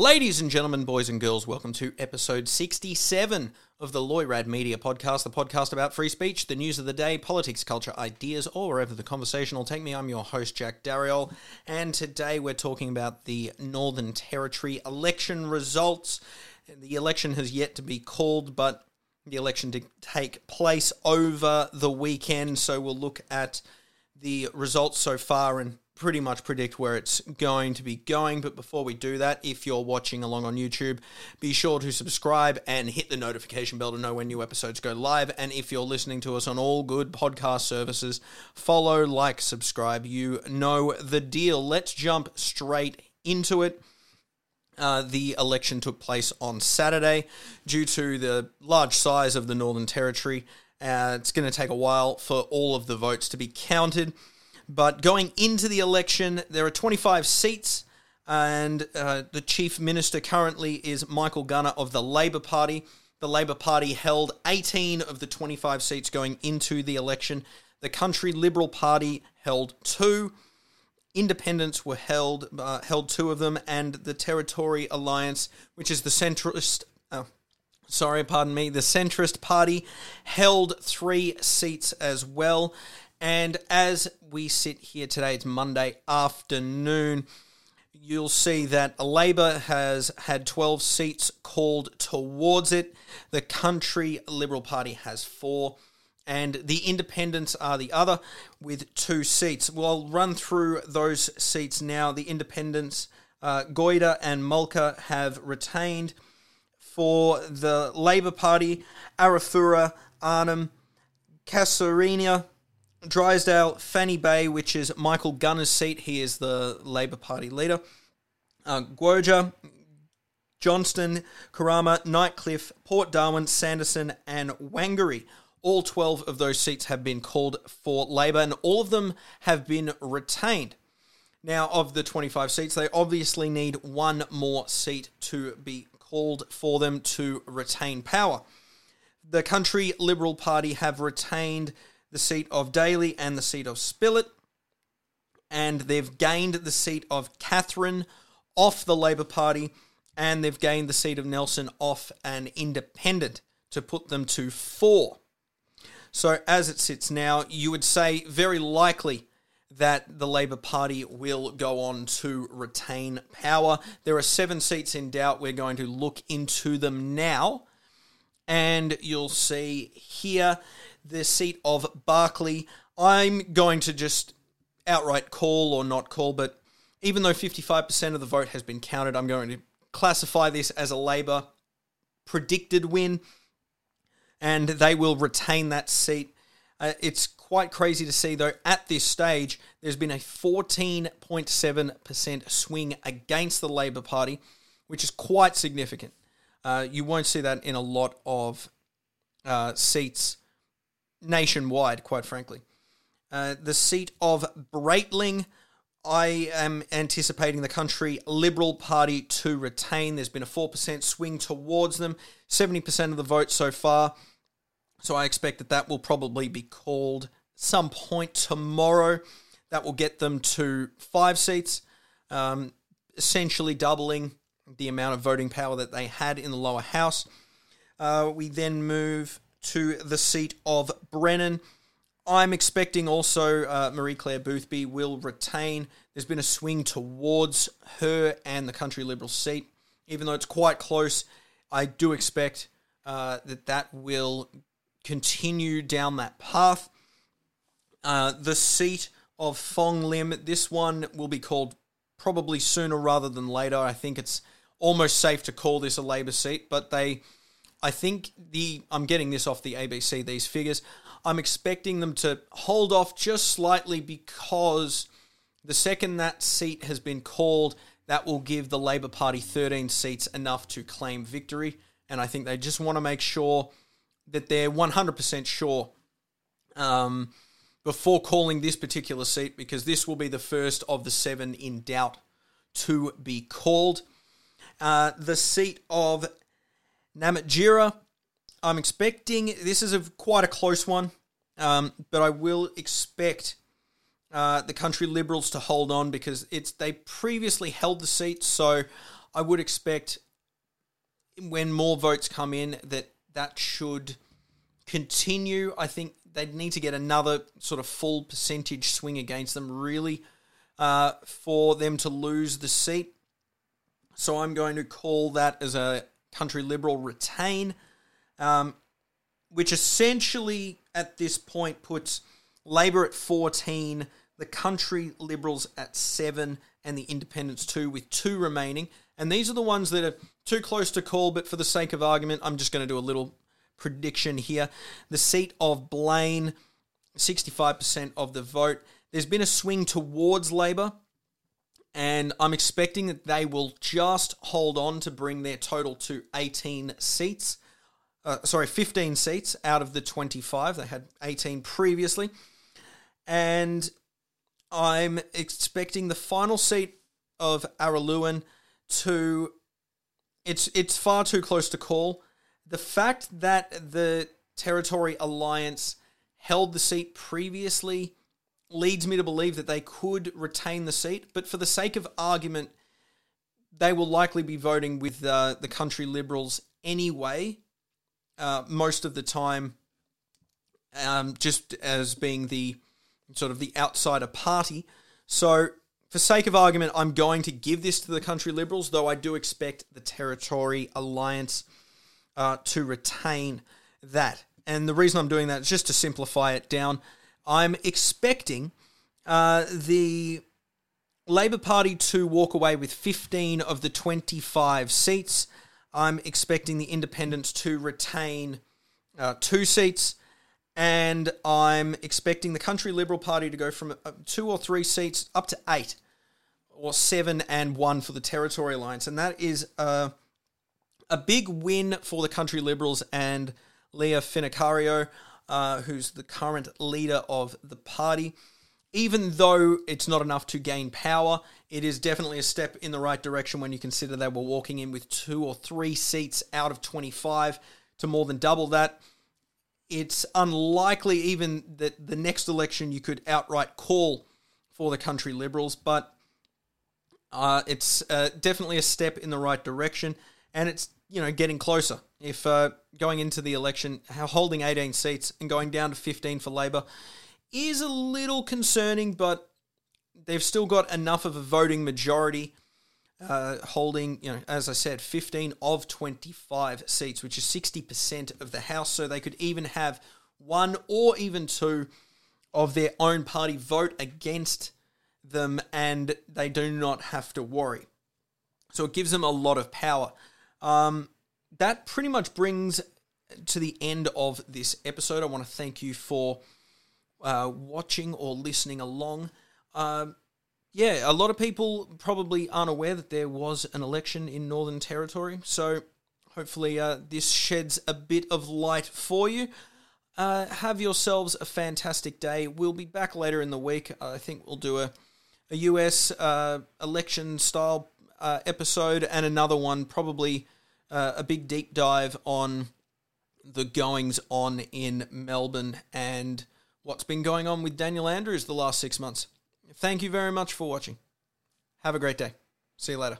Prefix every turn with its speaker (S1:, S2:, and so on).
S1: Ladies and gentlemen, boys and girls, welcome to episode 67 of the Loyrad Media Podcast, the podcast about free speech, the news of the day, politics, culture, ideas, or wherever the conversation will take me. I'm your host, Jack Dariol, and today we're talking about the Northern Territory election results. The election has yet to be called, but the election did take place over the weekend, so we'll look at the results so far and pretty much predict where it's going to be going. But before we do that, if you're watching along on YouTube, be sure to subscribe and hit the notification bell to know when new episodes go live. And if you're listening to us on all good podcast services, follow, like, subscribe. You know the deal. Let's jump straight into it. Uh, the election took place on Saturday due to the large size of the Northern Territory. Uh, it's going to take a while for all of the votes to be counted. But going into the election, there are 25 seats, and uh, the chief minister currently is Michael Gunner of the Labor Party. The Labor Party held 18 of the 25 seats going into the election. The Country Liberal Party held two. Independents were held uh, held two of them, and the Territory Alliance, which is the centrist, oh, sorry, pardon me, the centrist party, held three seats as well. And as we sit here today, it's Monday afternoon. You'll see that Labor has had 12 seats called towards it. The Country Liberal Party has four. And the independents are the other with two seats. We'll run through those seats now. The independents, uh, Goyder and Mulka, have retained. For the Labor Party, Arafura, Arnhem, Casuarina, Drysdale, Fannie Bay, which is Michael Gunner's seat. He is the Labor Party leader. Uh, Gwoja, Johnston, Karama, Nightcliff, Port Darwin, Sanderson, and Wanguri. All 12 of those seats have been called for Labor, and all of them have been retained. Now, of the 25 seats, they obviously need one more seat to be called for them to retain power. The Country Liberal Party have retained the seat of Daly and the seat of Spillett. And they've gained the seat of Katherine off the Labor Party, and they've gained the seat of Nelson off an independent to put them to four. So, as it sits now, you would say very likely that the Labor Party will go on to retain power. There are seven seats in doubt. We're going to look into them now. And you'll see here the seat of Barkly. I'm going to just outright call or not call, but even though 55% of the vote has been counted, I'm going to classify this as a Labor predicted win, and they will retain that seat. Uh, it's quite crazy to see, though, at this stage, there's been a 14.7% swing against the Labor Party, which is quite significant. Uh, you won't see that in a lot of uh, seats nationwide, quite frankly. Uh, the seat of Braitling, I am anticipating the country Liberal Party to retain. There's been a 4% swing towards them, 70% of the vote so far. So I expect that that will probably be called some point tomorrow. That will get them to five seats, um, essentially doubling the amount of voting power that they had in the lower house. Uh, we then move to the seat of Brennan. I'm expecting also uh, Marie Clare Boothby will retain. There's been a swing towards her and the Country Liberal seat. Even though it's quite close, I do expect uh, that that will continue down that path. Uh, the seat of Fong Lim, this one will be called probably sooner rather than later. I think it's almost safe to call this a Labor seat, but they I think the I'm getting this off the ABC these figures. I'm expecting them to hold off just slightly because the second that seat has been called, that will give the Labor Party 13 seats enough to claim victory. And I think they just want to make sure that they're 100% sure um, before calling this particular seat because this will be the first of the seven in doubt to be called. Uh, the seat of Namatjira, I'm expecting this is a quite a close one, um, but I will expect uh, the country Liberals to hold on because it's they previously held the seat, so I would expect when more votes come in that that should continue. I think they'd need to get another sort of full percentage swing against them, really, uh, for them to lose the seat. So I'm going to call that as a country liberal retain, um, which essentially at this point puts Labor at 14, the country liberals at 7, and the independents 2, with two remaining. And these are the ones that are too close to call, but for the sake of argument, I'm just going to do a little prediction here. The seat of Blain, 65% of the vote. There's been a swing towards Labor, and I'm expecting that they will just hold on to bring their total to 18 seats. Uh, sorry, 15 seats out of the 25. They had 18 previously. And I'm expecting the final seat of Araluen to it's it's far too close to call. The fact that the Territory Alliance held the seat previously leads me to believe that they could retain the seat, but for the sake of argument, they will likely be voting with uh, the country Liberals anyway, uh, most of the time, um, just as being the sort of the outsider party. So, for sake of argument, I'm going to give this to the country Liberals, though I do expect the Territory Alliance uh, to retain that. And the reason I'm doing that is just to simplify it down. I'm expecting uh, the Labor Party to walk away with 15 of the 25 seats. I'm expecting the Independents to retain uh, two seats. And I'm expecting the Country Liberal Party to go from uh, two or three seats up to eight or seven and one for the Territory Alliance. And that is a, a big win for the Country Liberals and Lia Finocchiaro uh, who's the current leader of the party. Even though it's not enough to gain power, it is definitely a step in the right direction when you consider they were walking in with two or three seats out of 25 to more than double that. It's unlikely even that the next election you could outright call for the country Liberals, but uh, it's uh, definitely a step in the right direction, and it's you know getting closer. If uh, going into the election, holding 18 seats and going down to 15 for Labor is a little concerning, but they've still got enough of a voting majority, uh, holding, you know, as I said, 15 of 25 seats, which is 60% of the House. So they could even have one or even two of their own party vote against them, and they do not have to worry. So it gives them a lot of power. Um, that pretty much brings to the end of this episode. I want to thank you for uh, watching or listening along. Um, yeah, a lot of people probably aren't aware that there was an election in Northern Territory, so hopefully uh, this sheds a bit of light for you. Uh, have yourselves a fantastic day. We'll be back later in the week. I think we'll do a, a US uh, election style uh, episode and another one probably uh, a big deep dive on the goings on in Melbourne and what's been going on with Daniel Andrews the last six months. Thank you very much for watching. Have a great day. See you later.